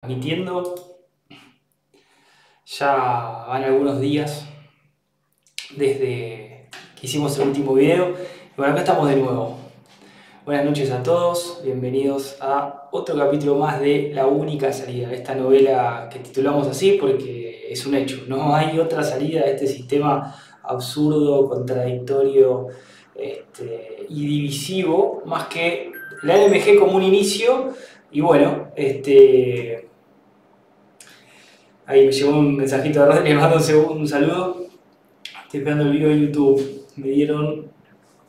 transmitiendo. Ya van algunos días desde que hicimos el último video. Y bueno, acá estamos de nuevo. Buenas noches a todos, bienvenidos a otro capítulo más de La única salida, esta novela que titulamos así porque es un hecho, no hay otra salida a este sistema absurdo, contradictorio este, y divisivo, más que la LMG como un inicio y bueno, este, Ahí me llegó un mensajito de le mando un, saludo. Estoy esperando el video de YouTube. Me dieron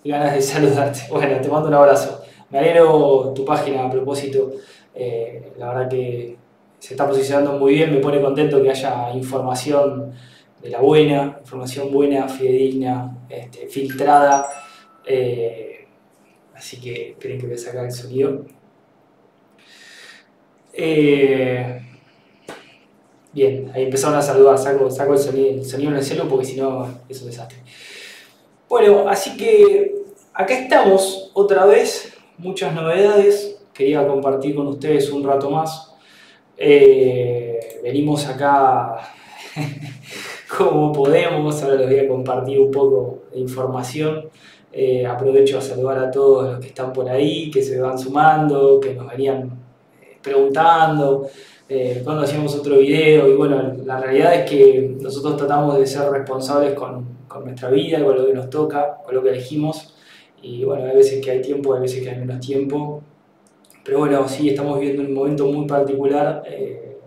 ganas de saludarte. Bueno, te mando un abrazo. Me alegro tu página a propósito. Eh, la verdad que se está posicionando muy bien. Me pone contento que haya información de la buena, información buena, fidedigna, este, filtrada. Eh, así que esperen que voy a sacar el sonido. Eh, Bien, ahí empezaron a saludar, saco, el, sonido, el sonido en el cielo porque si no es un desastre. Bueno, así que acá estamos otra vez, muchas novedades, quería compartir con ustedes un rato más. Eh, venimos acá como podemos, ahora les voy a compartir un poco de información. Eh, aprovecho a saludar a todos los que están por ahí, que se van sumando, que nos venían eh, preguntando. Eh, cuando hacíamos otro video y bueno, la realidad es que nosotros tratamos de ser responsables con, con, nuestra vida, con lo que nos toca, con lo que elegimos y bueno, hay veces que hay tiempo, hay veces que hay menos tiempo, pero bueno, sí, estamos viviendo un momento muy particular eh,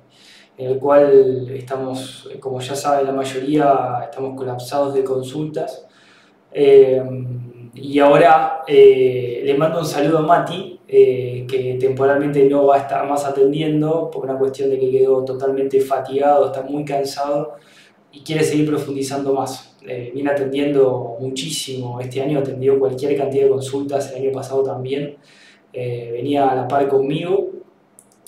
en el cual estamos, como ya saben la mayoría, estamos colapsados de consultas. Eh, y ahora le mando un saludo a Mati, eh, que temporalmente no va a estar más atendiendo por una cuestión de que quedó totalmente fatigado, está muy cansado y quiere seguir profundizando más. Eh, viene atendiendo muchísimo, este año atendió cualquier cantidad de consultas, el año pasado también, eh, venía a la par conmigo,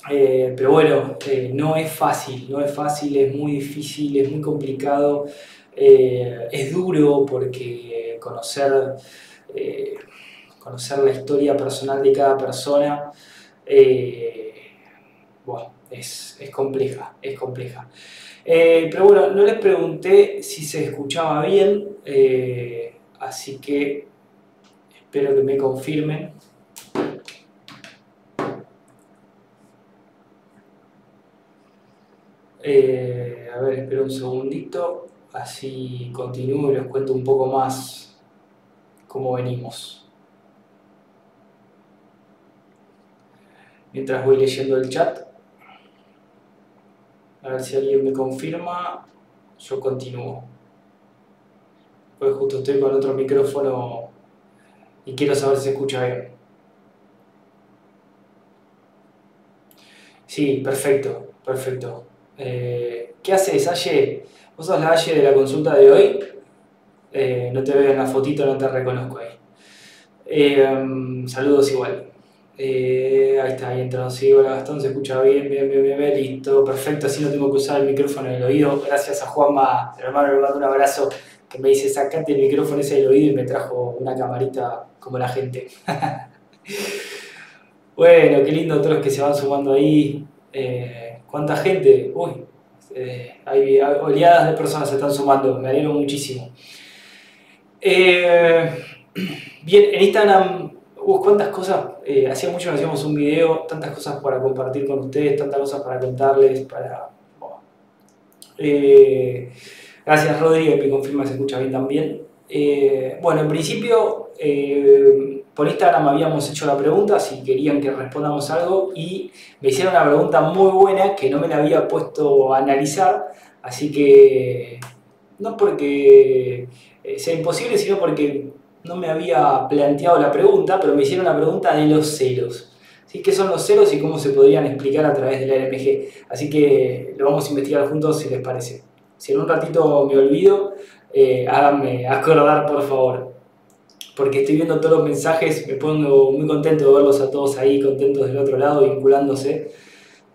pero bueno, no es fácil, no es fácil, es muy difícil, es muy complicado, es duro porque conocer conocer la historia personal de cada persona, eh, es, compleja, es compleja. Eh, pero bueno, no les pregunté si se escuchaba bien, eh, así que espero que me confirmen. a ver, espero un segundito, así continúo y les cuento un poco más cómo venimos. Mientras voy leyendo el chat. A ver si alguien me confirma, yo continúo. Pues justo estoy con otro micrófono y quiero saber si se escucha bien. Sí, perfecto, perfecto. Eh, ¿Qué haces, Aye? ¿Vos sos la Aye de la consulta de hoy? Eh, no te veo en la fotito, no te reconozco ahí. Eh, mm, saludos igual. Eh, ahí está, ahí entró. Sí, hola Gastón, se escucha bien, bien, bien, bien, bien, listo, perfecto. Así no tengo que usar el micrófono en el oído. Gracias a Juanma, hermano, le mando un abrazo que me dice: sacate el micrófono ese del oído y me trajo una camarita como la gente. bueno, qué lindo todos los que se van sumando ahí. Eh, ¿Cuánta gente? Uy, eh, hay, oleadas de personas se están sumando, me alegro muchísimo. bien, en Instagram cuántas cosas, eh, hacía mucho que hacíamos un video, tantas cosas para compartir con ustedes, tantas cosas para contarles, para... Eh, gracias Rodri, me confirma se escucha bien también. Eh, bueno, en principio por Instagram habíamos hecho la pregunta si querían que respondamos algo y me hicieron una pregunta muy buena que no me la había puesto a analizar, así que no porque sea imposible, sino porque no me había planteado la pregunta, pero me hicieron la pregunta de los celos. ¿Sí? ¿Qué son los celos y cómo se podrían explicar a través de la LMG? Así que lo vamos a investigar juntos si les parece. Si en un ratito me olvido, eh, háganme acordar por favor. Porque estoy viendo todos los mensajes, me pongo muy contento de verlos a todos ahí, contentos del otro lado, vinculándose.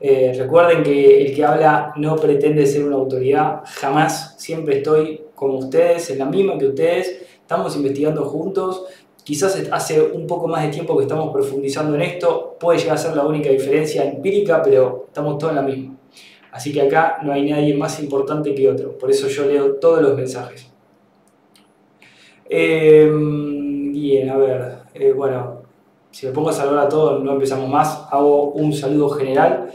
Eh, recuerden que el que habla no pretende ser una autoridad, jamás, siempre estoy como ustedes, en la misma que ustedes, estamos investigando juntos Quizás hace un poco más de tiempo que estamos profundizando en esto, puede llegar a ser la única diferencia empírica, pero estamos todos en la misma. Así que acá no hay nadie más importante que otro, por eso yo leo todos los mensajes. Em, bien, a ver, eh, bueno, si me pongo a saludar a todos, no empezamos más, hago un saludo general.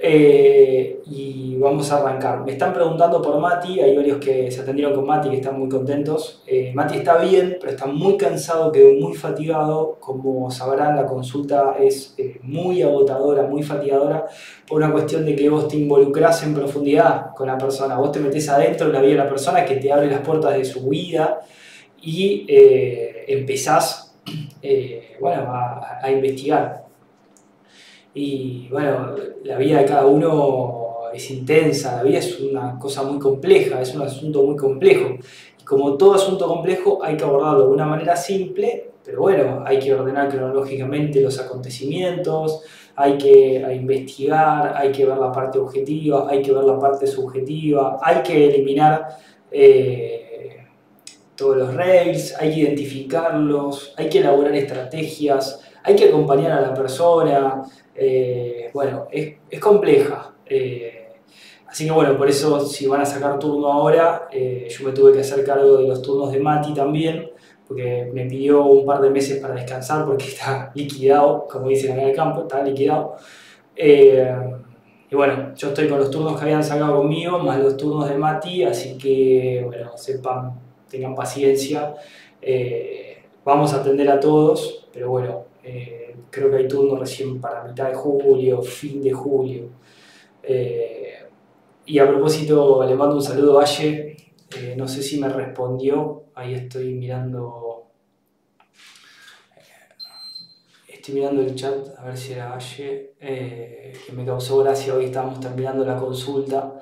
Eh, y vamos a arrancar. Me están preguntando por Mati, hay varios que se atendieron con Mati que están muy contentos. Eh, Mati está bien, pero está muy cansado, quedó muy fatigado. Como sabrán, la consulta es eh, muy agotadora, muy fatigadora, por una cuestión de que vos te involucrás en profundidad con la persona. Vos te metés adentro en la vida de la persona que te abre las puertas de su vida y empezás bueno, a investigar. Y bueno, la vida de cada uno es intensa, la vida es una cosa muy compleja, es un asunto muy complejo. Y como todo asunto complejo hay que abordarlo de una manera simple, pero bueno, hay que ordenar cronológicamente los acontecimientos, hay que investigar, hay que ver la parte objetiva, hay que ver la parte subjetiva, hay que eliminar eh, todos los rails, hay que identificarlos, hay que elaborar estrategias, hay que acompañar a la persona, eh, bueno, es, compleja. Eh, así que bueno, por eso si van a sacar turno ahora, eh, yo me tuve que hacer cargo de los turnos de Mati también, porque me pidió un par de meses para descansar porque está liquidado, como dicen acá en el campo, está liquidado. y bueno, yo estoy con los turnos que habían sacado conmigo, más los turnos de Mati, así que bueno, sepan, tengan paciencia. vamos a atender a todos, pero bueno, creo que hay turno recién para mitad de julio, fin de julio. Eh, y a propósito, le mando un saludo a eh, no sé si me respondió, ahí estoy mirando, eh, estoy mirando el chat, a ver si era Aye, que me causó gracia, hoy estábamos terminando la consulta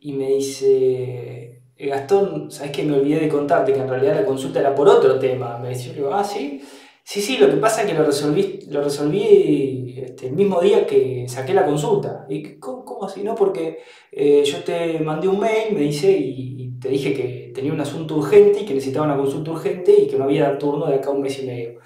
y me dice, Gastón, ¿sabes que me olvidé de contarte que en realidad la consulta era por otro tema? Me dice, ah, sí. Sí, sí, lo que pasa es que lo resolví, lo resolví este, el mismo día que saqué la consulta. ¿Y cómo, así? No, porque eh, yo te mandé un mail, me dice, y, te dije que tenía un asunto urgente y que necesitaba una consulta urgente y que no había turno de acá un mes y medio.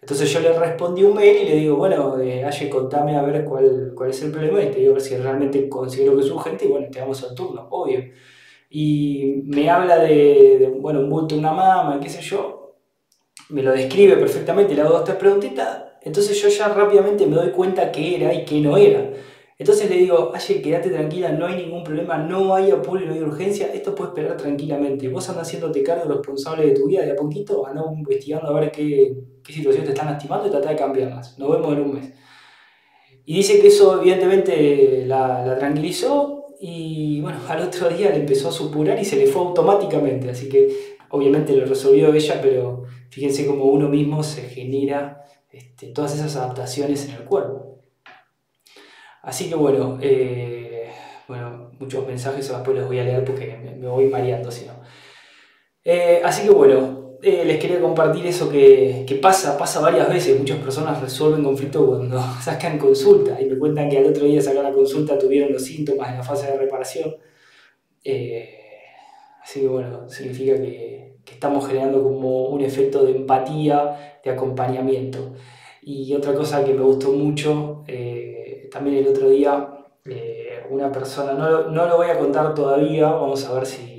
Entonces yo le respondí un mail y le digo, bueno, eh, contame a ver cuál, cuál es el problema y te digo a ver si realmente considero que es urgente y bueno, te damos el turno, obvio. Y me habla de, bueno, un bulto, una mama, qué sé yo, me lo describe perfectamente, le hago dos, tres preguntitas, entonces yo ya rápidamente me doy cuenta qué era y qué no era. Entonces le digo, Aye, quédate tranquila, no hay ningún problema, no hay apuro, no hay urgencia, esto puede esperar tranquilamente. Vos andas haciéndote cargo responsable de tu vida de a poquito, andás investigando a ver qué, qué situación te están lastimando y trata de cambiarlas. Nos vemos en un mes. Y dice que eso evidentemente la tranquilizó y bueno, al otro día le empezó a supurar y se le fue automáticamente. Así que obviamente lo resolvió ella, pero Fíjense cómo uno mismo se genera este, todas esas adaptaciones en el cuerpo. Así que bueno, eh, bueno muchos mensajes, después los voy a leer porque me, voy mareando si no. Eh, así que bueno, eh, les quería compartir eso que, pasa, pasa varias veces. Muchas personas resuelven conflictos cuando sacan consulta y me cuentan que al otro día sacar la consulta tuvieron los síntomas en la fase de reparación. así que bueno, significa que, estamos generando como un efecto de empatía, de acompañamiento. Y otra cosa que me gustó mucho, eh, también el otro día, eh, una persona, no, lo voy a contar todavía, vamos a ver si, eh,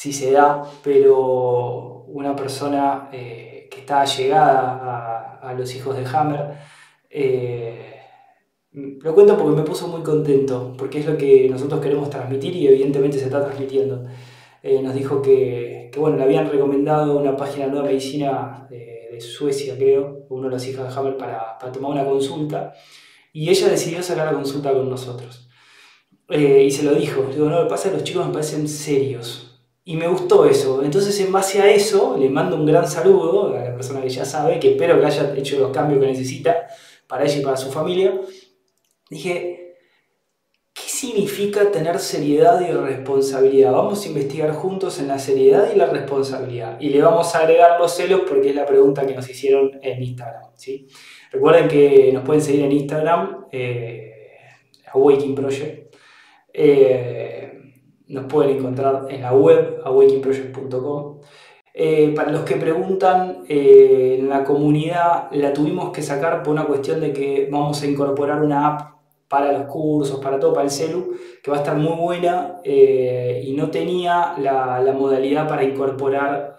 si se da, pero una persona que está llegada a, a, los hijos de Hammer, lo cuento porque me puso muy contento, porque es lo que nosotros queremos transmitir y evidentemente se está transmitiendo. Eh, nos dijo que, bueno, le habían recomendado una página de nueva medicina de, Suecia, creo, uno de los hijos de Hammer, para, tomar una consulta, y ella decidió sacar la consulta con nosotros. Eh, y se lo dijo, digo, no, lo que pasa es que los chicos me parecen serios. Y me gustó eso. Entonces, en base a eso, le mando un gran saludo a la persona que ya sabe, que espero que haya hecho los cambios que necesita para ella y para su familia. Dije, ¿Qué significa tener seriedad y responsabilidad? Vamos a investigar juntos en la seriedad y la responsabilidad. Y le vamos a agregar los celos porque es la pregunta que nos hicieron en Instagram. Recuerden que nos pueden seguir en Instagram, eh, Awakening Project. Eh, nos pueden encontrar en la web, awakeningproject.com. Eh, para los que preguntan, eh, en la comunidad la tuvimos que sacar por una cuestión de que vamos a incorporar una app para los cursos, para todo, para el celu, que va a estar muy buena eh, y no tenía la, la modalidad para incorporar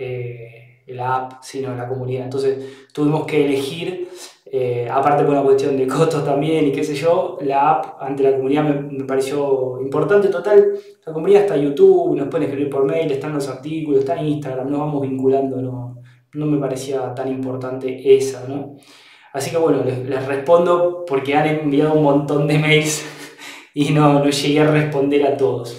la app, sino la comunidad. Entonces tuvimos que elegir, aparte por una cuestión de costos también y qué sé yo, la app ante la comunidad me, pareció importante. Total, la comunidad está en YouTube, nos pueden escribir por mail, están los artículos, está Instagram, nos vamos vinculando, no, no me parecía tan importante esa, ¿no? Así que bueno, les, respondo porque han enviado un montón de mails y no, no llegué a responder a todos.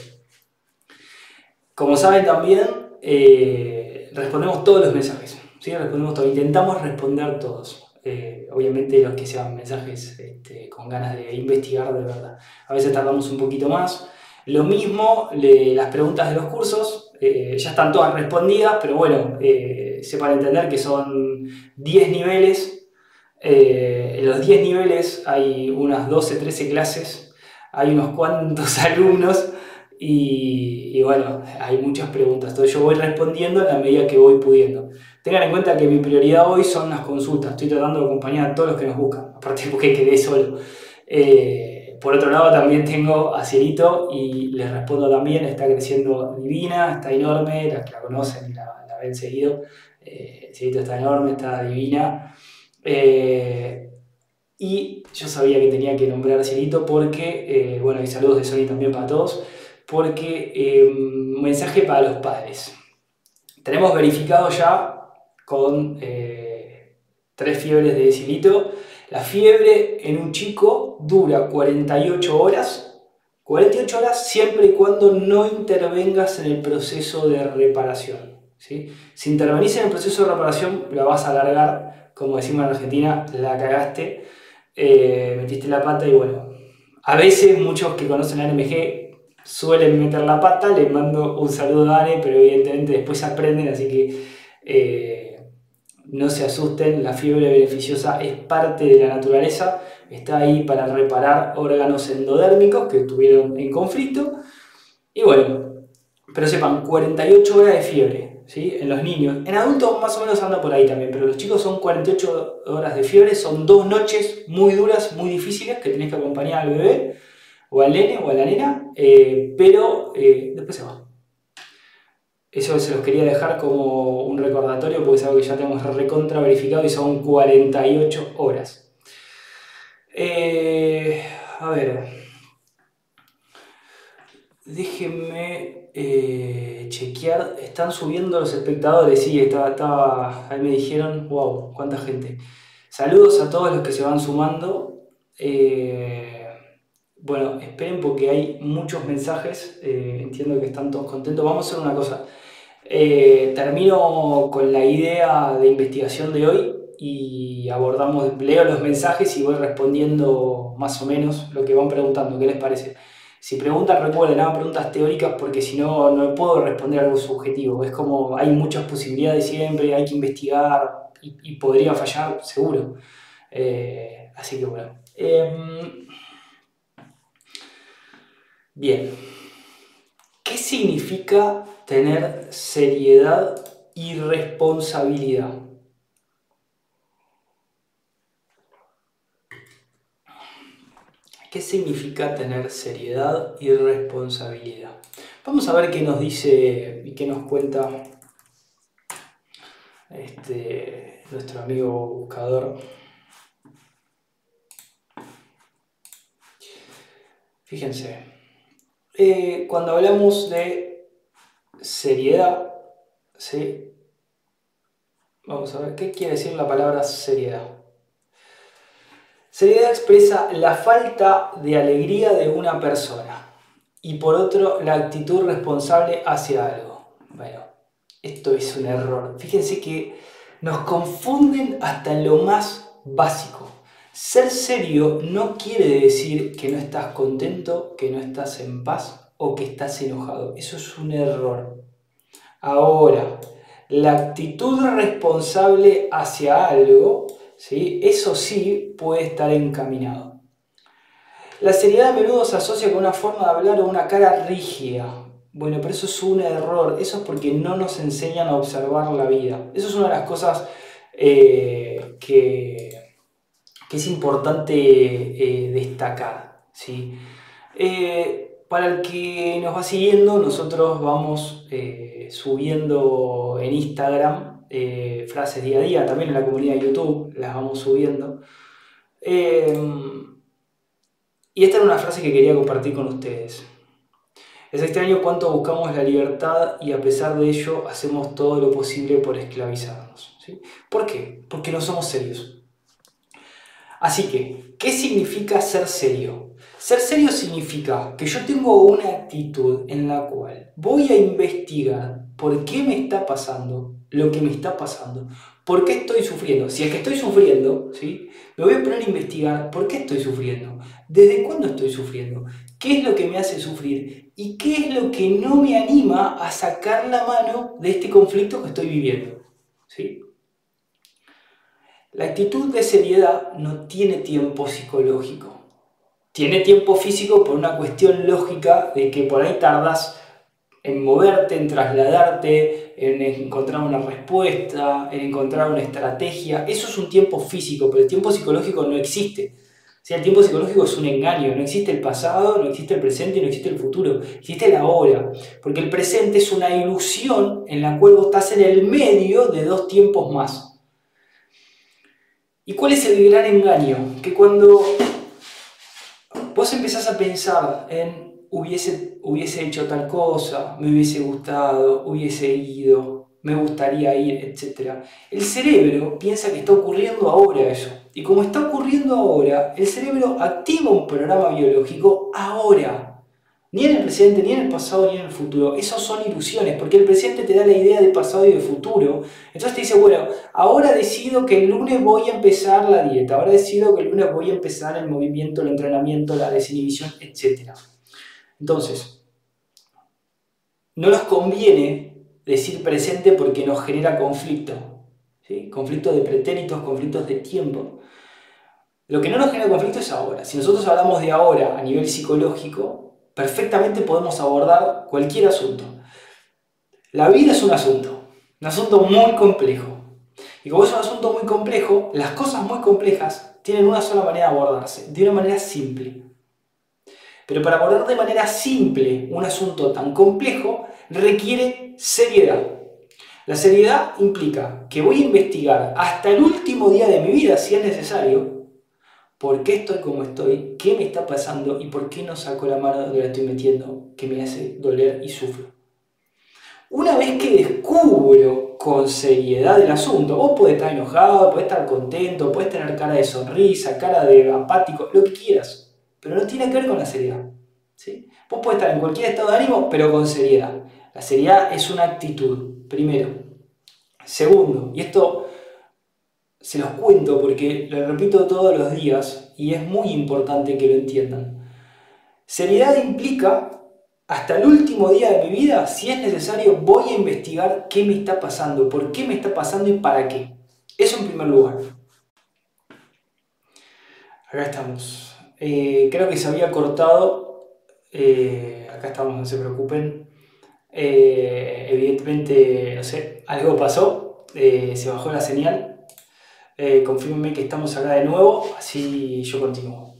Como saben también, eh, respondemos todos los mensajes, ¿sí? respondemos todo, intentamos responder todos. Eh, obviamente los que sean mensajes este, con ganas de investigar de verdad. A veces tardamos un poquito más. Lo mismo, las preguntas de los cursos, eh, ya están todas respondidas, pero bueno, sepan entender que son 10 niveles eh, en los 10 niveles hay unas 12, 13 clases, hay unos cuantos alumnos y, bueno, hay muchas preguntas. Entonces yo voy respondiendo a la medida que voy pudiendo. Tengan en cuenta que mi prioridad hoy son las consultas. Estoy tratando de acompañar a todos los que nos buscan, aparte porque quedé solo. Eh, por otro lado, también tengo a Cielito y les respondo también. Está creciendo divina, está enorme, las que la conocen y la, ven seguido. Eh, Cielito está enorme, está divina. Eh, y yo sabía que tenía que nombrar a Cielito porque, bueno, y saludos de Sony también para todos, porque eh, un mensaje para los padres. Tenemos verificado ya con tres fiebres de Cielito. La fiebre en un chico dura 48 horas 48 horas siempre y cuando no intervengas en el proceso de reparación. Si intervenís en el proceso de reparación, la vas a alargar como decimos en Argentina, la cagaste, eh, metiste la pata y bueno, a veces muchos que conocen a NMG suelen meter la pata, les mando un saludo a Ane, pero evidentemente después aprenden, así que eh, no se asusten, la fiebre beneficiosa es parte de la naturaleza, está ahí para reparar órganos endodérmicos que estuvieron en conflicto. Y bueno, pero sepan, 48 horas de fiebre, en los niños. En adultos más o menos anda por ahí también, pero los chicos son 48 horas de fiebre, son dos noches muy duras, muy difíciles, que tenés que acompañar al bebé, o al nene, o a la nena, eh, pero eh, después se va. Eso se los quería dejar como un recordatorio, porque es algo que ya tenemos recontra verificado y son 48 horas. Eh, a ver, déjenme chequear, están subiendo los espectadores, sí, estaba, ahí me dijeron, wow, cuánta gente. Saludos a todos los que se van sumando. Bueno, esperen porque hay muchos mensajes, eh, entiendo que están todos contentos. Vamos a hacer una cosa. termino con la idea de investigación de hoy y abordamos, leo los mensajes y voy respondiendo más o menos lo que van preguntando. ¿Qué les parece? Si preguntan, recuerden, hagan preguntas teóricas porque si no, no puedo responder algo subjetivo. Es como hay muchas posibilidades siempre, hay que investigar y, podría fallar, seguro. Eh, así que bueno. Bien. ¿Qué significa tener seriedad y responsabilidad? ¿Qué significa tener seriedad y responsabilidad? Vamos a ver qué nos dice y qué nos cuenta este, nuestro amigo buscador. Fíjense, eh, cuando hablamos de seriedad, vamos a ver qué quiere decir la palabra seriedad. Seriedad expresa la falta de alegría de una persona y por otro la actitud responsable hacia algo. Bueno, esto es un error. Fíjense que nos confunden hasta lo más básico. Ser serio no quiere decir que no estás contento, que no estás en paz o que estás enojado. Eso es un error. Ahora, la actitud responsable hacia algo eso sí puede estar encaminado. La seriedad a menudo se asocia con una forma de hablar o una cara rígida. Bueno, pero eso es un error, eso es porque no nos enseñan a observar la vida. Eso es una de las cosas eh, que, es importante eh, destacar. ¿sí? Eh, para el que nos va siguiendo, nosotros vamos subiendo en Instagram frases día a día, también en la comunidad de YouTube las vamos subiendo. y esta era una frase que quería compartir con ustedes. Es extraño cuánto buscamos la libertad y a pesar de ello hacemos todo lo posible por esclavizarnos. ¿Por qué? Porque no somos serios. Así que, ¿qué significa ser serio? Ser serio significa que yo tengo una actitud en la cual voy a investigar por qué me está pasando lo que me está pasando, por qué estoy sufriendo. Si es que estoy sufriendo, ¿sí? me voy a poner a investigar por qué estoy sufriendo, desde cuándo estoy sufriendo, qué es lo que me hace sufrir y qué es lo que no me anima a sacar la mano de este conflicto que estoy viviendo. ¿sí? La actitud de seriedad no tiene tiempo psicológico. Tiene tiempo físico por una cuestión lógica de que por ahí tardas en moverte, en trasladarte, en encontrar una respuesta, en encontrar una estrategia. Eso es un tiempo físico, pero el tiempo psicológico no existe el tiempo psicológico es un engaño, no existe el pasado, no existe el presente y no existe el futuro, existe la hora, porque el presente es una ilusión en la cual vos estás en el medio de dos tiempos más. ¿Y cuál es el gran engaño? Que cuando vos empezás a pensar en hubiese, hubiese hecho tal cosa, me hubiese gustado, hubiese ido, me gustaría ir, etc. El cerebro piensa que está ocurriendo ahora eso. Y como está ocurriendo ahora, el cerebro activa un programa biológico ahora. Ni en el presente, ni en el pasado, ni en el futuro. Esas son ilusiones, porque el presente te da la idea de pasado y de futuro. Entonces te dice, bueno, ahora decido que el lunes voy a empezar la dieta, ahora decido que el lunes voy a empezar el movimiento, el entrenamiento, la desinhibición, etc. Entonces, no nos conviene decir presente porque nos genera conflicto. ¿sí? Conflicto de pretéritos, conflictos de tiempo. Lo que no nos genera conflicto es ahora. Si nosotros hablamos de ahora a nivel psicológico, perfectamente podemos abordar cualquier asunto. La vida es un asunto, un asunto muy complejo. Y como es un asunto muy complejo, las cosas muy complejas tienen una sola manera de abordarse, de una manera simple. Pero para abordar de manera simple un asunto tan complejo, requiere seriedad. La seriedad implica que voy a investigar hasta el último día de mi vida, si es necesario, por qué estoy como estoy, qué me está pasando y por qué no saco la mano donde la estoy metiendo, que me hace doler y sufro. Una vez que descubro con seriedad el asunto, vos podés estar enojado, podés estar contento, podés tener cara de sonrisa, cara de apático, lo que quieras, pero no tiene que ver con la seriedad. ¿sí? Vos podés estar en cualquier estado de ánimo, pero con seriedad. La seriedad es una actitud, primero. Segundo, y esto se los cuento porque lo repito todos los días y es muy importante que lo entiendan. Seriedad implica, hasta el último día de mi vida, si es necesario, voy a investigar qué me está pasando, por qué me está pasando y para qué. Eso en primer lugar. Acá estamos. Eh, creo que se había cortado. Eh, acá estamos, no se preocupen. Eh, evidentemente, no sé, algo pasó, se bajó la señal. Eh, que estamos acá de nuevo, así yo continúo.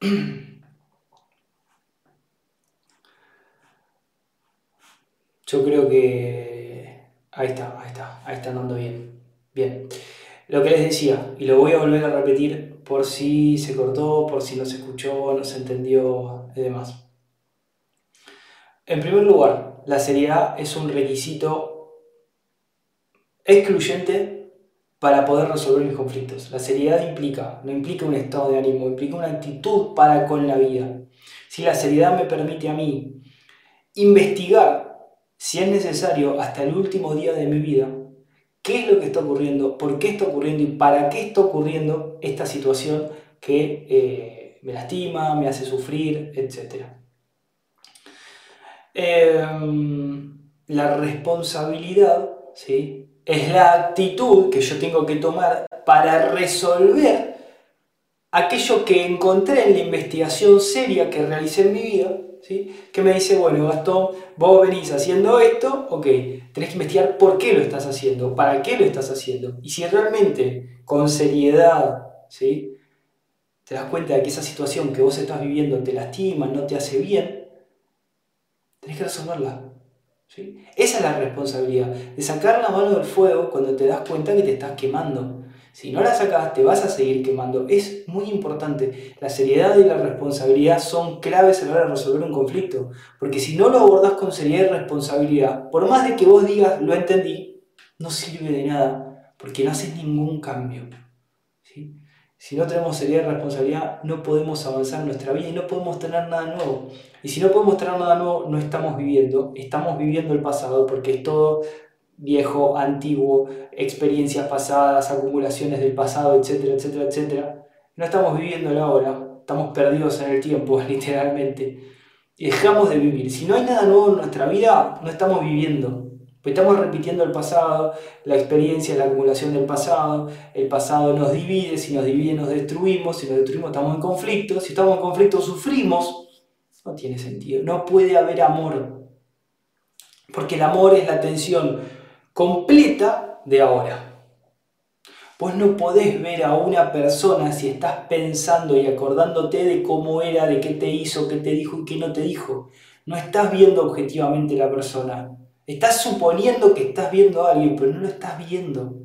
Yo creo que... Ahí está, ahí está, ahí está andando bien. Bien. Lo que les decía, y lo voy a volver a repetir por si se cortó, por si no se escuchó, no se entendió y demás. En primer lugar, la seriedad es un requisito excluyente para poder resolver mis conflictos. La seriedad implica, no implica un estado de ánimo, implica una actitud para con la vida. Si la seriedad me permite a mí investigar, si es necesario, hasta el último día de mi vida, qué es lo que está ocurriendo, por qué está ocurriendo y para qué está ocurriendo esta situación que eh, me lastima, me hace sufrir, etc. Em, la responsabilidad ¿sí? es la actitud que yo tengo que tomar para resolver aquello que encontré en la investigación seria que realicé en mi vida, ¿sí? que me dice, bueno, Gastón, vos venís haciendo esto, ok, tenés que investigar por qué lo estás haciendo, para qué lo estás haciendo. Y si realmente, con seriedad, ¿sí? te das cuenta de que esa situación que vos estás viviendo te lastima, no te hace bien, que resolverla. ¿sí? Esa es la responsabilidad, de sacar la mano del fuego cuando te das cuenta que te estás quemando. Si no la sacas, te vas a seguir quemando. Es muy importante. La seriedad y la responsabilidad son claves a la hora de resolver un conflicto. Porque si no lo abordas con seriedad y responsabilidad, por más de que vos digas lo entendí, no sirve de nada. Porque no haces ningún cambio. Si no tenemos seriedad y responsabilidad, no podemos avanzar en nuestra vida y no podemos tener nada nuevo. Y si no podemos tener nada nuevo, no estamos viviendo. Estamos viviendo el pasado porque es todo viejo, antiguo, experiencias pasadas, acumulaciones del pasado, etcétera, etcétera, etcétera. No estamos viviendo la hora, estamos perdidos en el tiempo, literalmente. Dejamos de vivir. Si no hay nada nuevo en nuestra vida, no estamos viviendo. Pues estamos repitiendo el pasado, la experiencia, la acumulación del pasado. El pasado nos divide, si nos divide nos destruimos, si nos destruimos estamos en conflicto, si estamos en conflicto sufrimos. No tiene sentido. No puede haber amor. Porque el amor es la tensión completa de ahora. Vos no podés ver a una persona si estás pensando y acordándote de cómo era, de qué te hizo, qué te dijo y qué no te dijo. No estás viendo objetivamente la persona. Estás suponiendo que estás viendo a alguien, pero no lo estás viendo.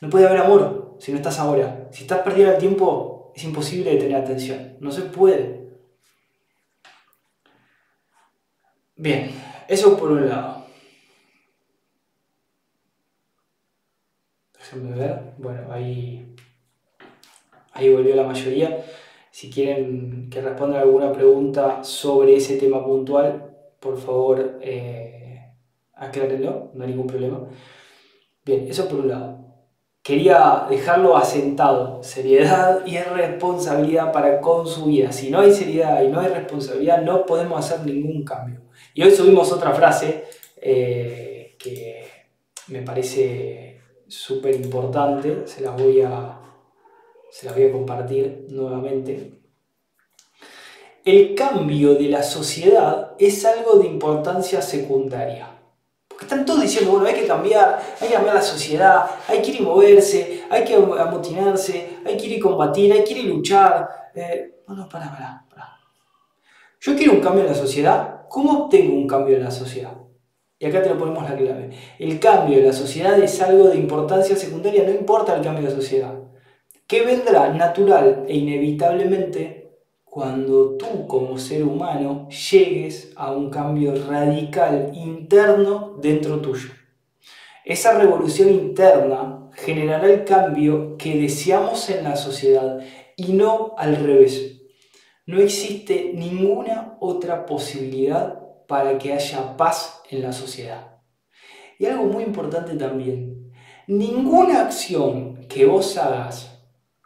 No puede haber amor si no estás ahora. Si estás perdiendo el tiempo, es imposible tener atención. No se puede. Bien, eso por un lado. Déjenme ver. Bueno, ahí, ahí volvió la mayoría. Si quieren que responda alguna pregunta sobre ese tema puntual, por favor eh, aclárenlo, no hay ningún problema. Bien, eso por un lado. Quería dejarlo asentado, seriedad y responsabilidad para con su vida. Si no hay seriedad y no hay responsabilidad, no podemos hacer ningún cambio. Y hoy subimos otra frase eh, que me parece súper importante, se las voy a, se las voy a compartir nuevamente. El cambio de la sociedad es algo de importancia secundaria. Porque están todos diciendo, bueno, hay que cambiar, hay que cambiar la sociedad, hay que ir y moverse, hay que amotinarse, hay que ir y combatir, hay que ir y luchar. Eh, no, no, para, para, para. Yo quiero un cambio en la sociedad. ¿Cómo obtengo un cambio en la sociedad? Y acá te lo ponemos la clave. El cambio de la sociedad es algo de importancia secundaria, no importa el cambio de la sociedad. Que vendrá natural e inevitablemente cuando tú como ser humano llegues a un cambio radical interno dentro tuyo. Esa revolución interna generará el cambio que deseamos en la sociedad y no al revés. No existe ninguna otra posibilidad para que haya paz en la sociedad. Y algo muy importante también, ninguna acción que vos hagas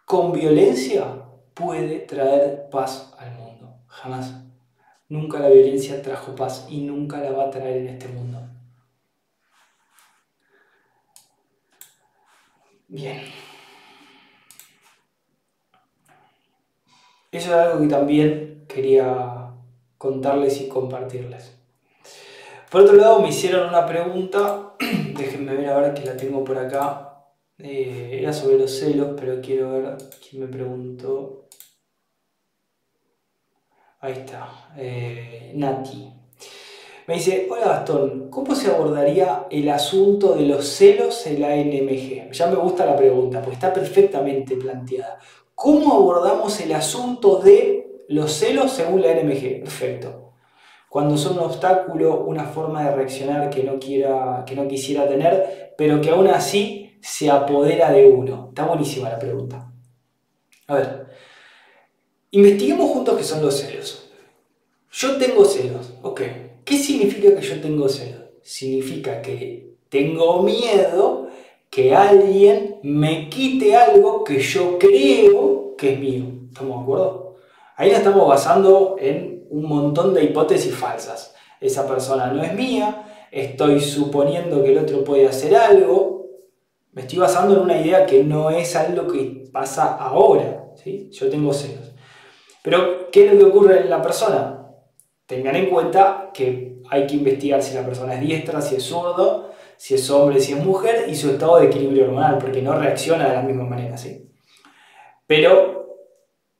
con violencia puede traer paz al mundo. Jamás. Nunca la violencia trajo paz y nunca la va a traer en este mundo. Bien. Eso es algo que también quería contarles y compartirles. Por otro lado, me hicieron una pregunta, déjenme ver a ver que la tengo por acá. Eh, era sobre los celos, pero quiero ver quién me preguntó. Ahí está, eh, Nati. Me dice, hola Gastón, ¿cómo se abordaría el asunto de los celos en la NMG? Ya me gusta la pregunta, porque está perfectamente planteada. ¿Cómo abordamos el asunto de los celos según la NMG? Perfecto cuando son un obstáculo, una forma de reaccionar que no, quiera, que no quisiera tener, pero que aún así se apodera de uno. Está buenísima la pregunta. A ver, investiguemos juntos qué son los celos. Yo tengo celos, ok. ¿Qué significa que yo tengo celos? Significa que tengo miedo que alguien me quite algo que yo creo que es mío. ¿Estamos de acuerdo? Ahí la estamos basando en un montón de hipótesis falsas. Esa persona no es mía, estoy suponiendo que el otro puede hacer algo. Me estoy basando en una idea que no es algo que pasa ahora. ¿sí? Yo tengo celos. Pero, ¿qué es lo que ocurre en la persona? Tengan en cuenta que hay que investigar si la persona es diestra, si es zurdo, si es hombre, si es mujer y su estado de equilibrio hormonal, porque no reacciona de la misma manera. ¿sí? Pero,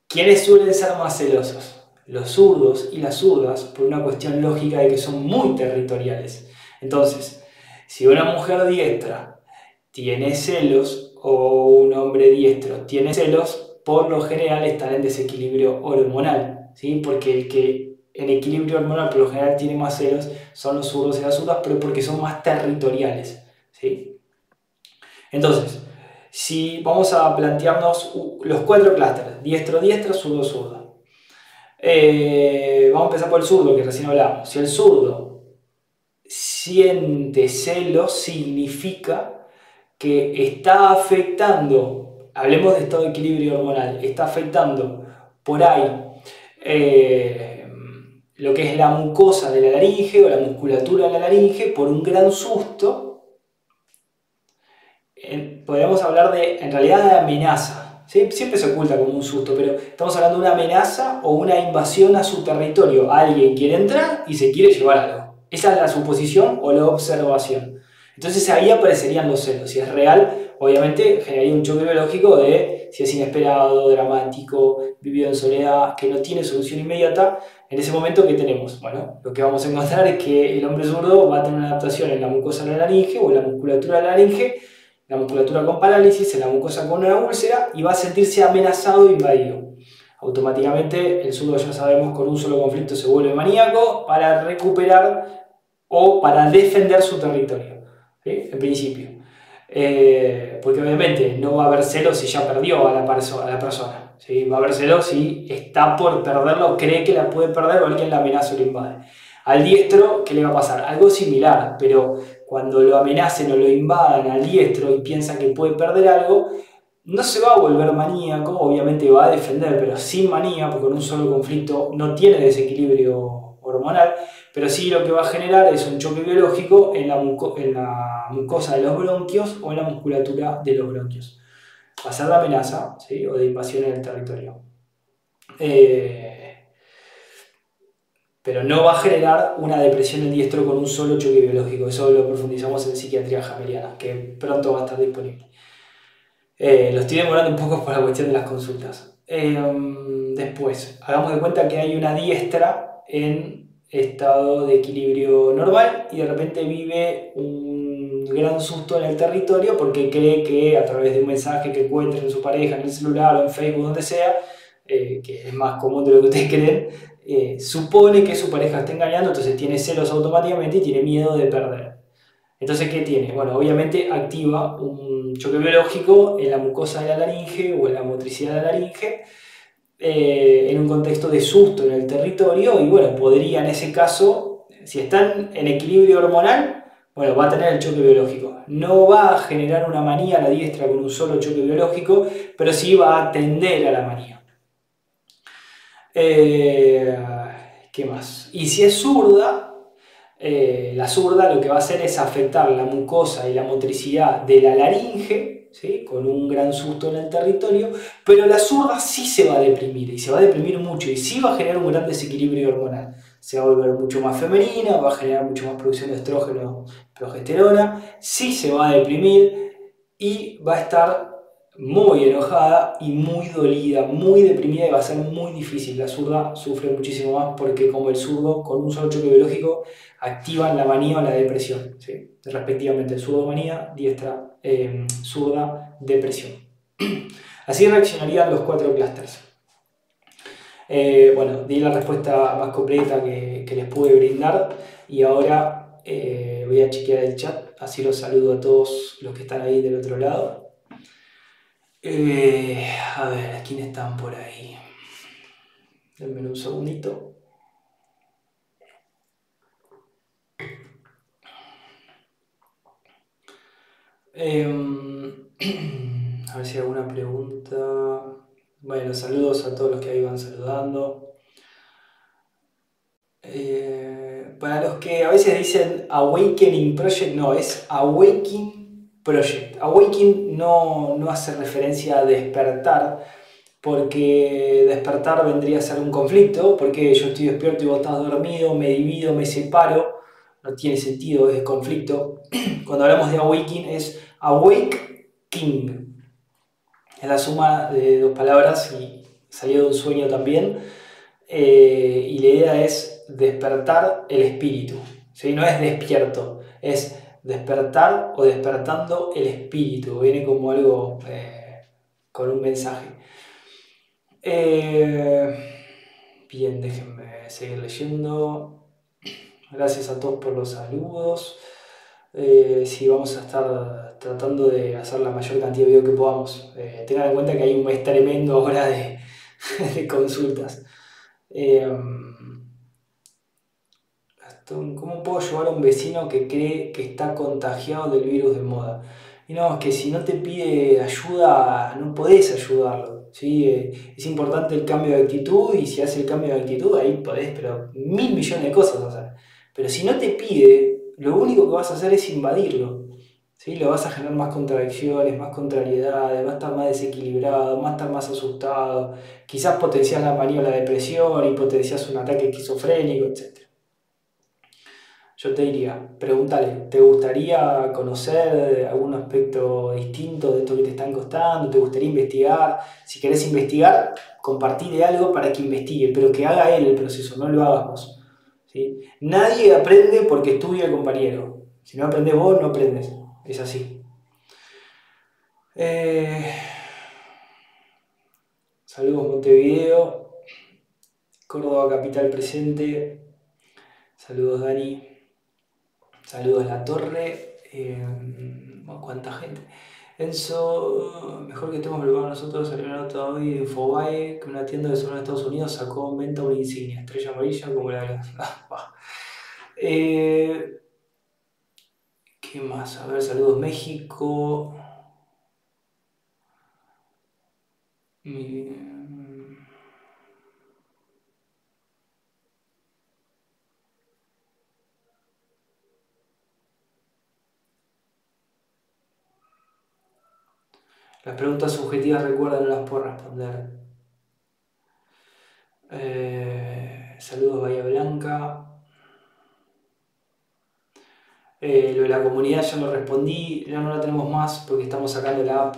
¿quiénes suelen ser más celosos? Los zurdos y las zurdas, por una cuestión lógica de que son muy territoriales. Entonces, si una mujer diestra tiene celos o un hombre diestro tiene celos, por lo general están en desequilibrio hormonal, ¿sí? porque el que en equilibrio hormonal por lo general tiene más celos son los zurdos y las zurdas, pero porque son más territoriales. ¿sí? Entonces, si vamos a plantearnos los cuatro clústeres, diestro, diestra, zurdo, zurdo. Eh, vamos a empezar por el zurdo, que recién hablamos. Si el zurdo siente celos, significa que está afectando, hablemos de estado de equilibrio hormonal, está afectando por ahí eh, lo que es la mucosa de la laringe o la musculatura de la laringe por un gran susto. podemos hablar de, en realidad, de amenaza. Siempre se oculta como un susto, pero estamos hablando de una amenaza o una invasión a su territorio. Alguien quiere entrar y se quiere llevar algo. Esa es la suposición o la observación. Entonces ahí aparecerían los celos. Si es real, obviamente generaría un choque biológico de si es inesperado, dramático, vivido en soledad, que no tiene solución inmediata. En ese momento, ¿qué tenemos? Bueno, lo que vamos a encontrar es que el hombre zurdo va a tener una adaptación en la mucosa de la laringe o en la musculatura de la laringe, la musculatura con parálisis, en la mucosa con una úlcera y va a sentirse amenazado e invadido. Automáticamente el zurdo ya sabemos con un solo conflicto se vuelve maníaco para recuperar o para defender su territorio, en principio. Eh, porque obviamente no va a haber celos si ya perdió a la, persona. ¿sí? Va a haber celos si está por perderlo, cree que la puede perder o alguien la amenaza o lo invade. Al diestro, ¿qué le va a pasar? Algo similar, pero cuando lo amenacen o lo invadan al diestro y piensa que puede perder algo, no se va a volver maníaco, obviamente va a defender, pero sin manía, porque con un solo conflicto no tiene desequilibrio hormonal, pero sí lo que va a generar es un choque biológico en la, mucosa de los bronquios o en la musculatura de los bronquios. Va a ser de amenaza o de invasión en el territorio. Eh, pero no va a generar una depresión en diestro con un solo choque biológico. Eso lo profundizamos en psiquiatría jameriana, que pronto va a estar disponible. Eh, lo estoy demorando un poco por la cuestión de las consultas. Eh, después, hagamos de cuenta que hay una diestra en estado de equilibrio normal y de repente vive un gran susto en el territorio porque cree que a través de un mensaje que encuentre en su pareja, en el celular o en Facebook, donde sea, eh, que es más común de lo que ustedes creen, eh, supone que su pareja está engañando, entonces tiene celos automáticamente y tiene miedo de perder. Entonces, ¿qué tiene? Bueno, obviamente activa un choque biológico en la mucosa de la laringe o en la motricidad de la laringe eh, en un contexto de susto en el territorio y bueno, podría en ese caso, si están en equilibrio hormonal, bueno, va a tener el choque biológico. No va a generar una manía a la diestra con un solo choque biológico, pero sí va a tender a la manía. Eh, ¿Qué más? Y si es zurda, eh, la zurda lo que va a hacer es afectar la mucosa y la motricidad de la laringe, con un gran susto en el territorio, pero la zurda sí se va a deprimir y se va a deprimir mucho y sí va a generar un gran desequilibrio hormonal. Se va a volver mucho más femenina, va a generar mucho más producción de estrógeno, progesterona, sí se va a deprimir y va a estar muy enojada y muy dolida, muy deprimida y va a ser muy difícil. La zurda sufre muchísimo más porque como el zurdo con un solo choque biológico activan la manía o la depresión, respectivamente zurdo manía, diestra eh, zurda depresión. Así reaccionarían los cuatro clústeres. Eh, bueno, di la respuesta más completa que, les pude brindar y ahora eh, voy a chequear el chat, así los saludo a todos los que están ahí del otro lado. Eh, a ver, ¿quién están por ahí? Denme un segundito. A ver si hay alguna pregunta. Bueno, saludos a todos los que ahí van saludando. Eh, para los que a veces dicen Awakening Project, no, es Awakening Project. Awakening no, no hace referencia a despertar, porque despertar vendría a ser un conflicto, porque yo estoy despierto y vos estás dormido, me divido, me separo, no tiene sentido, es conflicto. Cuando hablamos de awakening es awake king. Es la suma de dos palabras y salió de un sueño también. Eh, y la idea es despertar el espíritu. ¿sí? No es despierto, es despertar o despertando el espíritu. Viene como algo eh, con un mensaje. Eh, bien, déjenme seguir leyendo. Gracias a todos por los saludos. Eh, sí, vamos a estar tratando de hacer la mayor cantidad de videos que podamos. Eh, tengan en cuenta que hay un mes tremendo ahora de, consultas. ¿Cómo puedo ayudar a un vecino que cree que está contagiado del virus de moda? Y no, es que si no te pide ayuda, no podés ayudarlo. ¿sí? Eh, es importante el cambio de actitud y si hace el cambio de actitud, ahí podés, pero mil millones de cosas. Pero si no te pide, lo único que vas a hacer es invadirlo. ¿sí? Lo vas a generar más contradicciones, más contrariedades, va a estar más desequilibrado, va a estar más asustado. Quizás potencias la o la depresión y potencias un ataque esquizofrénico, etc yo te diría, pregúntale, ¿te gustaría conocer algún aspecto distinto de esto que te están costando? ¿Te gustaría investigar? Si querés investigar, compartirle algo para que investigue, pero que haga él el proceso, no lo hagas vos. ¿Sí? Nadie aprende porque estudia el compañero. Si no aprendes vos, no aprendes. Es así. Eh, saludos Montevideo. Córdoba Capital presente. Saludos Dani. Saludos la torre. Eh, ¿Cuánta gente? Enzo, mejor que estemos preparados nosotros, una nota hoy de Infobae que una tienda de zona de Estados Unidos sacó en venta una insignia, estrella amarilla como la de la... eh, ¿Qué más? A ver, saludos México. Las preguntas subjetivas recuerda no las puedo responder. Eh, saludos Bahía Blanca. Eh, lo de la comunidad ya lo respondí, ya no la tenemos más porque estamos sacando la app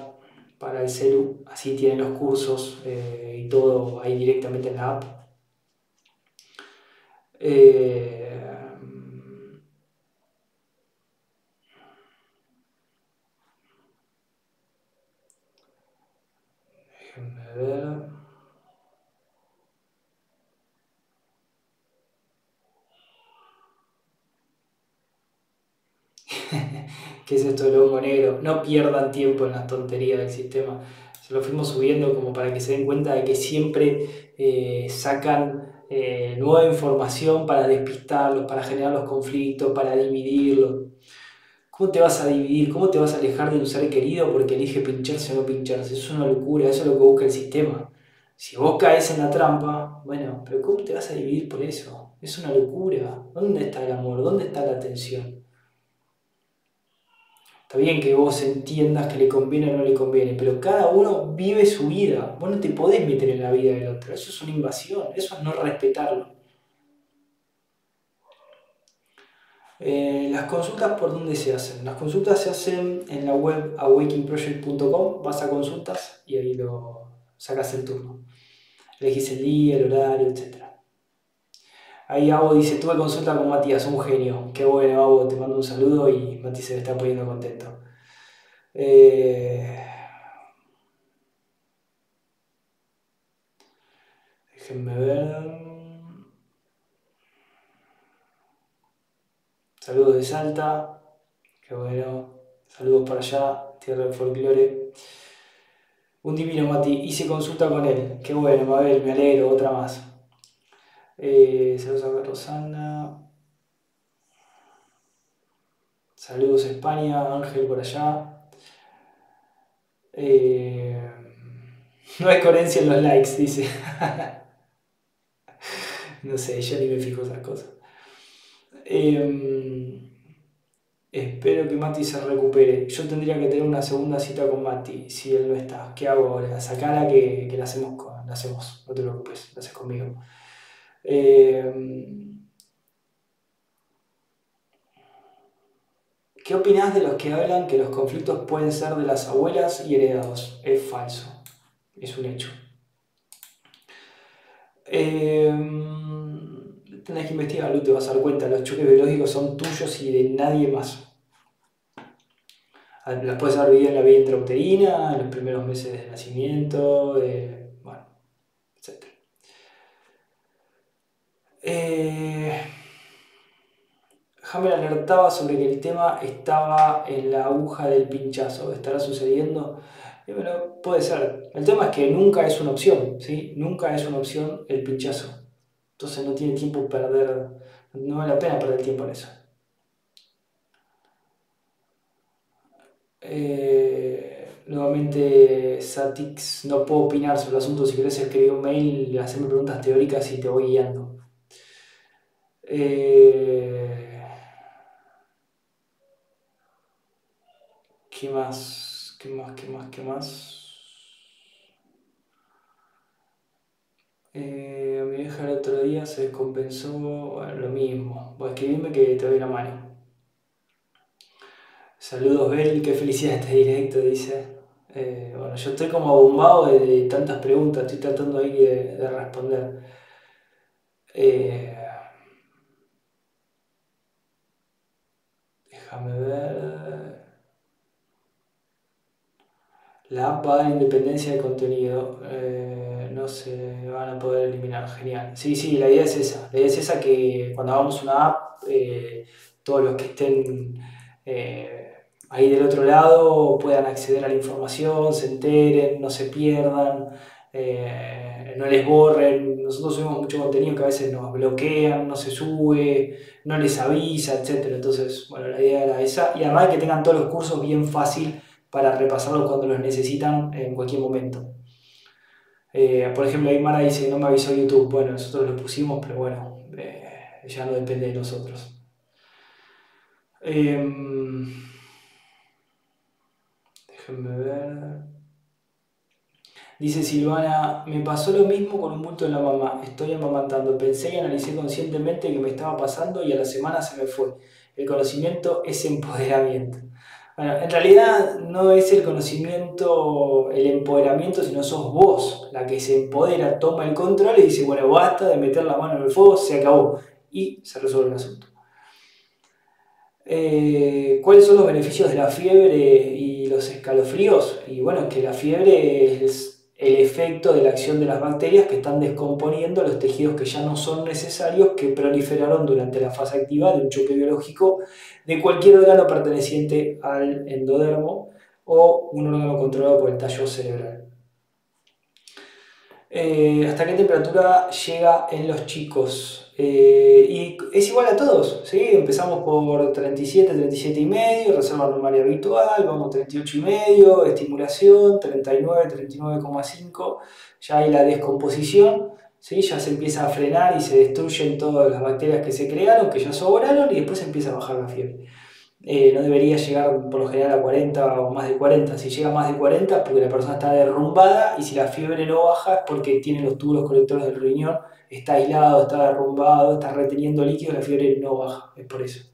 para el celu, así tienen los cursos eh, y todo ahí directamente en la app. ¿Qué es esto del hongo negro? No pierdan tiempo en las tonterías del sistema. Se lo fuimos subiendo como para que se den cuenta de que siempre eh, sacan eh, nueva información para despistarlos, para generar los conflictos, para dividirlos. ¿Cómo te vas a dividir? ¿Cómo te vas a alejar de un ser querido porque elige pincharse o no pincharse? Eso es una locura, eso es lo que busca el sistema. Si vos caes en la trampa, bueno, pero ¿cómo te vas a dividir por eso? Es una locura. ¿Dónde está el amor? ¿Dónde está la atención? Está bien que vos entiendas que le conviene o no le conviene, pero cada uno vive su vida. Vos no te podés meter en la vida del otro. Eso es una invasión, eso es no respetarlo. Eh, las consultas por dónde se hacen? Las consultas se hacen en la web awakeningproject.com, vas a consultas y ahí lo sacas el turno. Elegís el día, el horario, etc. Ahí Abo dice, tuve consulta con Matías, un genio. Qué bueno, Abo, te mando un saludo y Matías se está poniendo contento. Eh, déjenme ver. Saludos de Salta. Qué bueno. Saludos para allá, tierra del folclore. Un divino Mati, hice consulta con él. Qué bueno, Mabel, me alegro, otra más. Eh, saludos a Rosana. Saludos a España, Ángel por allá. Eh, no hay coherencia en los likes, dice. no sé, yo ni me fijo esas cosas. Em, Espero que Mati se recupere. Yo tendría que tener una segunda cita con Mati si él no está. ¿Qué hago ahora? Sacala que, que la, hacemos con, la hacemos, no te preocupes, la haces conmigo. Eh, ¿Qué opinás de los que hablan que los conflictos pueden ser de las abuelas y heredados? Es falso, es un hecho. Eh, tenés que investigarlo y te vas a dar cuenta, los choques biológicos son tuyos y de nadie más. Ah, las puedes haber vivido en la vida intrauterina, en los primeros meses de nacimiento, bueno, etc. Eh, Hammer alertaba sobre que el tema estaba en la aguja del pinchazo. ¿Estará sucediendo? Bueno, puede ser. El tema es que nunca es una opción, ¿sí? Nunca es una opción el pinchazo. Entonces no tiene tiempo perder, no vale la pena perder tiempo en eso. Eh, nuevamente, Satix, no puedo opinar sobre el asunto. Si querés escribir un mail, hacerme preguntas teóricas y te voy guiando. Eh, ¿Qué más? ¿Qué más? ¿Qué más? ¿Qué más? Eh, mi vieja el otro día se descompensó, bueno, lo mismo. Voy a escribirme que te doy la mano. Saludos, Bel, qué felicidad este directo, dice. Eh, bueno, yo estoy como abombado de, tantas preguntas, estoy tratando ahí de, responder. Eh, déjame ver. La app va a dar independencia de contenido. Eh, no se van a poder eliminar. Genial. Sí, sí, la idea es esa. La idea es esa que cuando hagamos una app, todos los que estén ahí del otro lado puedan acceder a la información, se enteren, no se pierdan, eh, no les borren. Nosotros subimos mucho contenido que a veces nos bloquean, no se sube, no les avisa, etc. Entonces, bueno, la idea era esa. Y además que tengan todos los cursos bien fácil para repasarlos cuando los necesitan en cualquier momento. Eh, por ejemplo, Aymara dice no me avisó YouTube. Bueno, nosotros lo pusimos, pero bueno, eh, ya no depende de nosotros. Em, ver. Dice Silvana, me pasó lo mismo con un bulto en la mamá. Estoy amamantando. Pensé y analicé conscientemente que me estaba pasando y a la semana se me fue. El conocimiento es empoderamiento. En realidad no es el conocimiento, el empoderamiento, sino sos vos la que se empodera, toma el control y dice, bueno, basta de meter la mano en el fuego, se acabó. Y se resuelve el asunto. Eh, ¿Cuáles son los beneficios de la fiebre y los escalofríos? Y bueno, que la fiebre es el efecto de la acción de las bacterias que están descomponiendo los tejidos que ya no son necesarios, que proliferaron durante la fase activa de un choque biológico de cualquier órgano perteneciente al endodermo o un órgano controlado por el tallo cerebral. Eh, ¿Hasta qué temperatura llega en los chicos? Eh, y es igual a todos, ¿sí? Empezamos por 37, 37 y medio, reserva normal habitual, vamos 38 y medio, estimulación, 39, 39,5, ya hay la descomposición, ¿sí? Ya se empieza a frenar y se destruyen todas las bacterias que se crearon, que ya sobraron y después empieza a bajar la fiebre. Eh, no debería llegar por lo general a 40 o más de 40. Si llega más de 40 porque la persona está derrumbada y si la fiebre no baja es porque tiene los túbulos colectores del riñón está aislado, está derrumbado, está reteniendo líquido, la fiebre no baja, es por eso.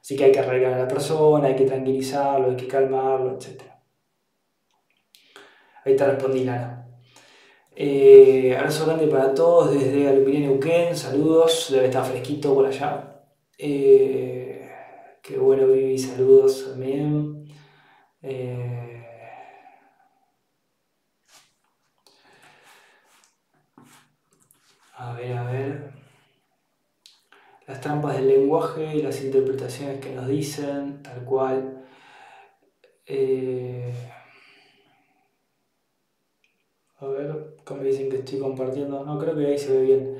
Así que hay que arreglar a la persona, hay que tranquilizarlo, hay que calmarlo, etc. Ahí te respondí, Lara. Eh, abrazo grande para todos desde Aluminia Neuquén, saludos, debe estar fresquito por allá. Eh, qué bueno, Vivi, saludos también. Eh, A ver, a ver. Las trampas del lenguaje, las interpretaciones que nos dicen, tal cual. Eh, a ver, ¿cómo dicen que estoy compartiendo? No, creo que ahí se ve bien.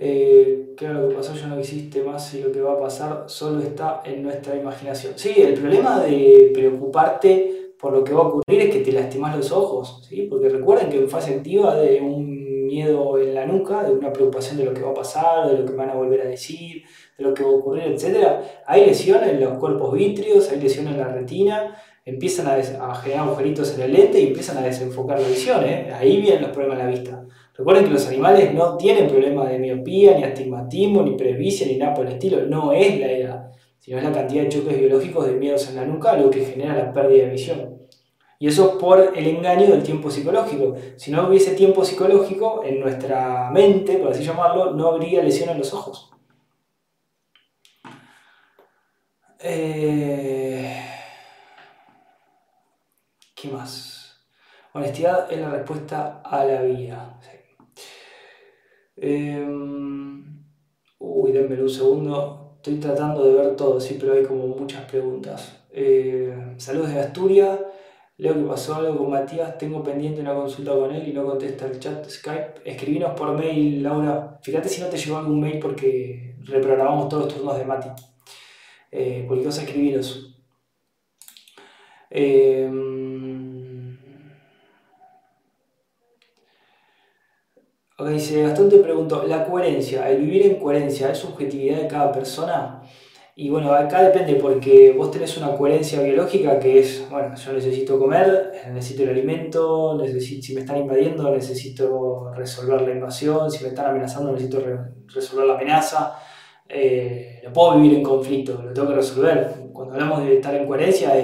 Eh, ¿Qué lo que pasó? Ya no existe más y lo que va a pasar solo está en nuestra imaginación. Sí, el problema de preocuparte por lo que va a ocurrir es que te lastimas los ojos, ¿sí? Porque recuerden que en fase activa de un miedo en la nuca, de una preocupación de lo que va a pasar, de lo que van a volver a decir, de lo que va a ocurrir, etc. Hay lesiones en los cuerpos vítreos, hay lesiones en la retina, empiezan a, a generar agujeritos en el lente y empiezan a desenfocar la visión. ¿eh? Ahí vienen los problemas de la vista. Recuerden que los animales no tienen problemas de miopía, ni astigmatismo, ni presbicia, ni nada por el estilo. No es la edad, sino es la cantidad de choques biológicos de miedos en la nuca lo que genera la pérdida de visión. Y eso por el engaño del tiempo psicológico. Si no hubiese tiempo psicológico, en nuestra mente, por así llamarlo, no habría lesión en los ojos. Eh, ¿Qué más? Honestidad es la respuesta a la vida. Em, uy, denme un segundo. Estoy tratando de ver todo, sí, pero hay como muchas preguntas. Eh, saludos de Asturias. Leo que pasó algo con Matías, tengo pendiente una consulta con él y no contesta el chat Skype. Escribinos por mail, Laura. Fíjate si no te llegó algún mail porque reprogramamos todos los turnos de Mati. Eh, cualquier cosa, escribiros. Eh, ok, dice Gastón te pregunto, ¿la coherencia, el vivir en coherencia, es subjetividad de cada persona? Y bueno, acá depende porque vos tenés una coherencia biológica que es, bueno, yo necesito comer, necesito el alimento, necesito, si me están invadiendo necesito resolver la invasión, si me están amenazando necesito resolver la amenaza, eh, no puedo vivir en conflicto, lo tengo que resolver. Cuando hablamos de estar en coherencia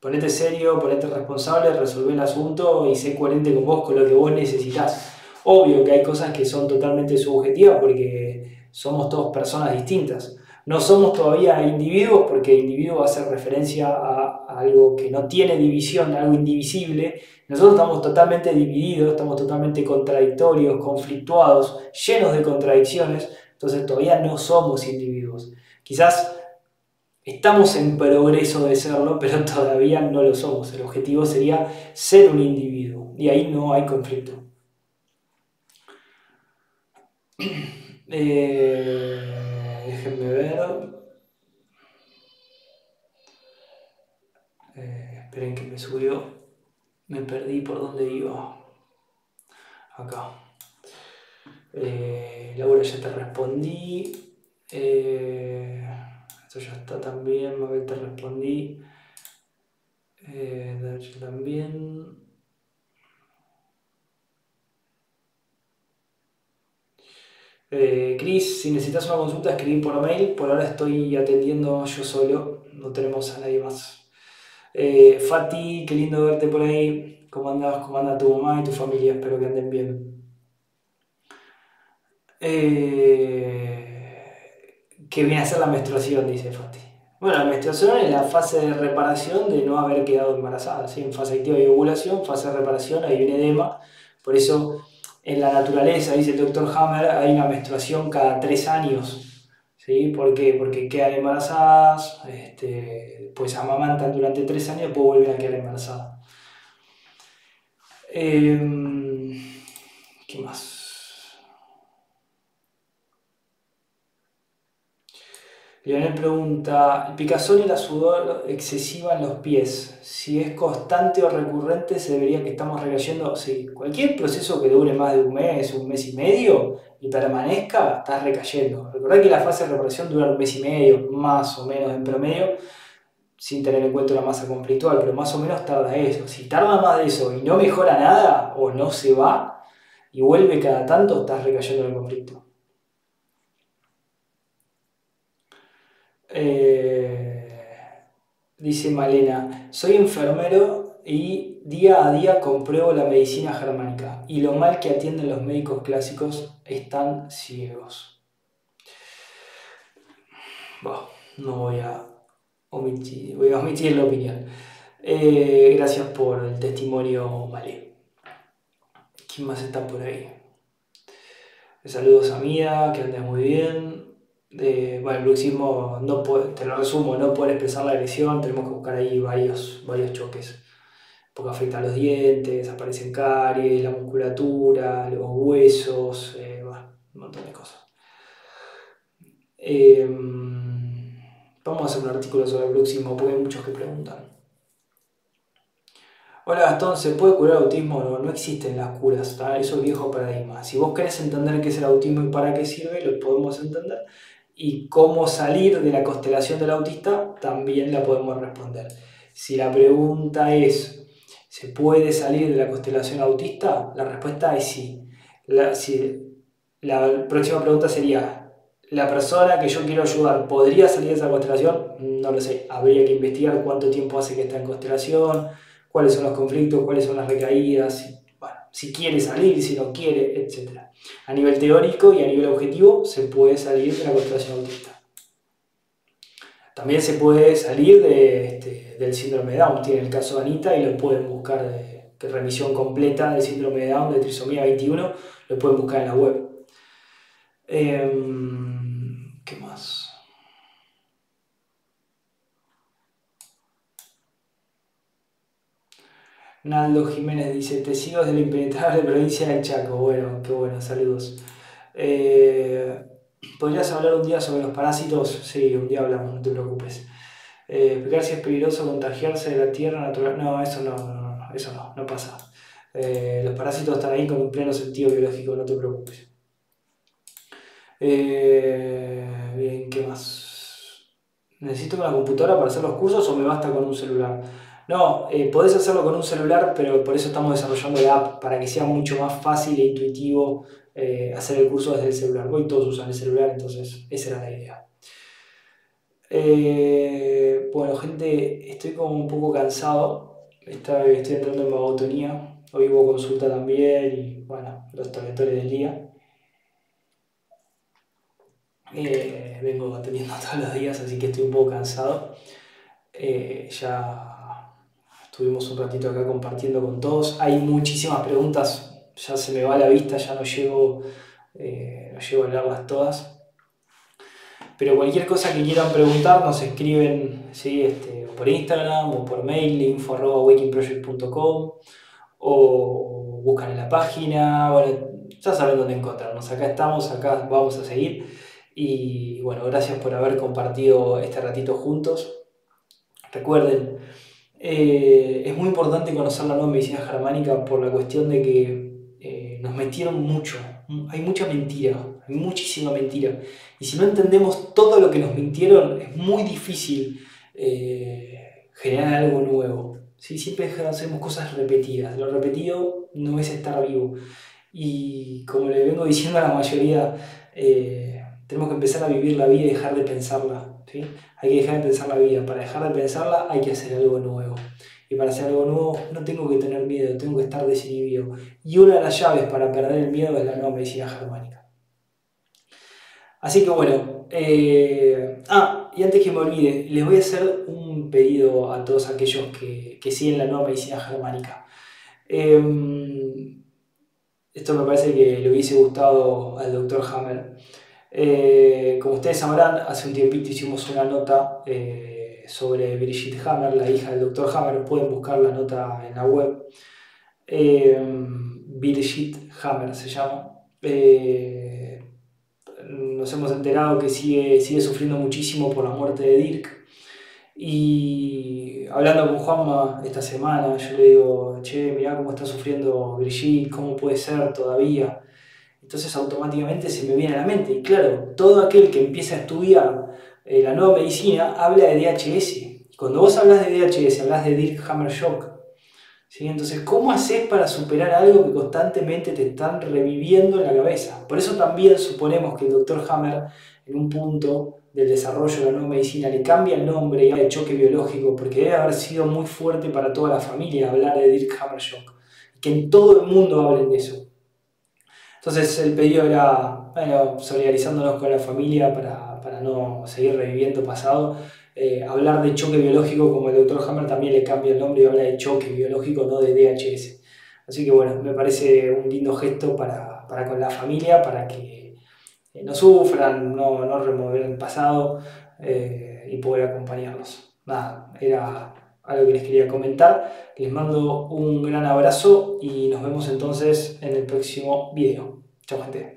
ponete serio, ponete responsable, resolver el asunto y sé coherente con vos, con lo que vos necesitas. Obvio que hay cosas que son totalmente subjetivas porque somos todos personas distintas no somos todavía individuos porque individuo va a hacer referencia a, algo que no tiene división, algo indivisible. Nosotros estamos totalmente divididos, estamos totalmente contradictorios, conflictuados, llenos de contradicciones, entonces todavía no somos individuos. Quizás estamos en progreso de serlo, pero todavía no lo somos. El objetivo sería ser un individuo y ahí no hay conflicto. Eh déjenme ver. Eh, esperen que me subió. Me perdí por dónde iba. Acá. Eh, Laura, ya te respondí. Eh, esto ya está también. Mabel, te respondí. Eh, también. Eh, Cris, si necesitas una consulta, escribí por mail. Por ahora estoy atendiendo yo solo, no tenemos a nadie más. Eh, Fati, qué lindo verte por ahí. ¿Cómo andas? ¿Cómo anda tu mamá y tu familia? Espero que anden bien. Eh, ¿Qué viene a ser la menstruación? Dice Fati. Bueno, la menstruación es la fase de reparación de no haber quedado embarazada. En fase activa de ovulación, fase de reparación, hay un edema. Por eso en la naturaleza, dice el doctor Hammer, hay una menstruación cada tres años. ¿sí? ¿Por qué? Porque quedan embarazadas, este, pues amamantan durante tres años y después vuelven a quedar embarazadas. Em, ¿Qué más? Lionel pregunta, ¿el picazón y la sudor excesiva en los pies, si es constante o recurrente, se debería que estamos recayendo? Sí, cualquier proceso que dure más de un mes, un mes y medio y permanezca, estás recayendo. Recordad que la fase de reparación dura un mes y medio, más o menos en promedio, sin tener en cuenta la masa conflictual, pero más o menos tarda eso. Si tarda más de eso y no mejora nada o no se va y vuelve cada tanto, estás recayendo en el conflicto. Eh, dice Malena, soy enfermero y día a día compruebo la medicina germánica y lo mal que atienden los médicos clásicos están ciegos. no voy a omitir, voy a omitir la opinión. Eh, gracias por el testimonio, Vale. ¿Quién más está por ahí? Saludos a Mía, que andes muy bien bueno, el bruxismo, no te lo resumo, no puede expresar la agresión, tenemos que buscar ahí varios, varios choques, porque afecta a los dientes, aparecen caries, la musculatura, los huesos, eh, un montón de cosas. Em, vamos a hacer un artículo sobre el bruxismo, porque hay muchos que preguntan. Hola Gastón, ¿se puede curar autismo? No, no existen las curas, eso es viejo paradigma. Si vos querés entender qué es el autismo y para qué sirve, lo podemos entender. Y cómo salir de la constelación del autista, también la podemos responder. Si la pregunta es, ¿se puede salir de la constelación autista? La respuesta es sí. La, próxima pregunta sería, ¿la persona que yo quiero ayudar podría salir de esa constelación? No lo sé, habría que investigar cuánto tiempo hace que está en constelación cuáles son los conflictos, cuáles son las recaídas, si quiere salir, si no quiere, etc. A nivel teórico y a nivel objetivo se puede salir de la constelación autista. También se puede salir de, este, del síndrome de Down. Tiene el caso de Anita y lo pueden buscar de, remisión completa del síndrome de Down, de trisomía 21, lo pueden buscar en la web. Em, ¿Qué más? Naldo Jiménez dice, te sigo desde la impenetrable provincia del Chaco. Bueno, qué bueno, saludos. Eh, ¿Podrías hablar un día sobre los parásitos? Sí, un día hablamos, no te preocupes. Eh, si es peligroso contagiarse de la tierra natural. No, eso no, no, eso no, no pasa. Eh, los parásitos están ahí con un pleno sentido biológico, no te preocupes. bien, ¿qué más? ¿Necesito una computadora para hacer los cursos o me basta con un celular? No, eh, podés hacerlo con un celular, pero por eso estamos desarrollando la app, para que sea mucho más fácil e intuitivo eh, hacer el curso desde el celular. Hoy todos usan el celular, entonces esa era la idea. Eh, bueno, gente, estoy como un poco cansado. Estoy, entrando en monotonía. Hoy hubo consulta también y bueno, los territorios del día. vengo atendiendo todos los días, así que estoy un poco cansado. ya Estuvimos un ratito acá compartiendo con todos. Hay muchísimas preguntas, ya se me va la vista, ya no llego, eh, no llego a hablarlas todas. Pero cualquier cosa que quieran preguntar, nos escriben ¿sí? este, por Instagram o por mail, info.wakingproject.com o buscan en la página. Bueno, ya saben dónde encontrarnos. Acá estamos, acá vamos a seguir. Y bueno, gracias por haber compartido este ratito juntos. Recuerden, eh, es muy importante conocer la nueva medicina germánica por la cuestión de que eh, nos metieron mucho. Hay mucha mentira, hay muchísima mentira. Y si no entendemos todo lo que nos mintieron, es muy difícil eh, generar algo nuevo. ¿sí? Siempre hacemos cosas repetidas. Lo repetido no es estar vivo. Y como le vengo diciendo a la mayoría, tenemos que empezar a vivir la vida y dejar de pensarla. Hay que dejar de pensar la vida. Para dejar de pensarla hay que hacer algo nuevo. Y para hacer algo nuevo no tengo que tener miedo, tengo que estar desinhibido. Y una de las llaves para perder el miedo es la nueva medicina germánica. Así que bueno, eh, ah, y antes que me olvide, les voy a hacer un pedido a todos aquellos que, que siguen la nueva medicina germánica. Em, esto me parece que le hubiese gustado al doctor Hammer. Eh, como ustedes sabrán, hace un tiempito hicimos una nota eh, sobre Brigitte Hammer, la hija del Dr. Hammer. Pueden buscar la nota en la web. Eh, Brigitte Hammer se llama. nos hemos enterado que sigue, sigue sufriendo muchísimo por la muerte de Dirk. Y hablando con Juanma esta semana, yo le digo, che, mirá cómo está sufriendo Brigitte, cómo puede ser todavía. Entonces automáticamente se me viene a la mente. Y claro, todo aquel que empieza a estudiar eh, la nueva medicina habla de DHS. Cuando vos hablas de DHS, hablas de Dirk Hammer Shock. ¿sí? Entonces, ¿cómo haces para superar algo que constantemente te están reviviendo en la cabeza? Por eso también suponemos que el doctor Hammer, en un punto del desarrollo de la nueva medicina, le cambia el nombre y habla de choque biológico, porque debe haber sido muy fuerte para toda la familia hablar de Dirk Hammer Shock. Que en todo el mundo hablen de eso. Entonces el pedido era, bueno, solidarizándonos con la familia para, para no seguir reviviendo pasado, eh, hablar de choque biológico, como el doctor Hammer también le cambia el nombre y habla de choque biológico, no de DHS. Así que bueno, me parece un lindo gesto para, para con la familia, para que eh, no sufran, no, no remover el pasado eh, y poder acompañarlos. Nada, era algo que les quería comentar. Les mando un gran abrazo y nos vemos entonces en el próximo video. Chao gente.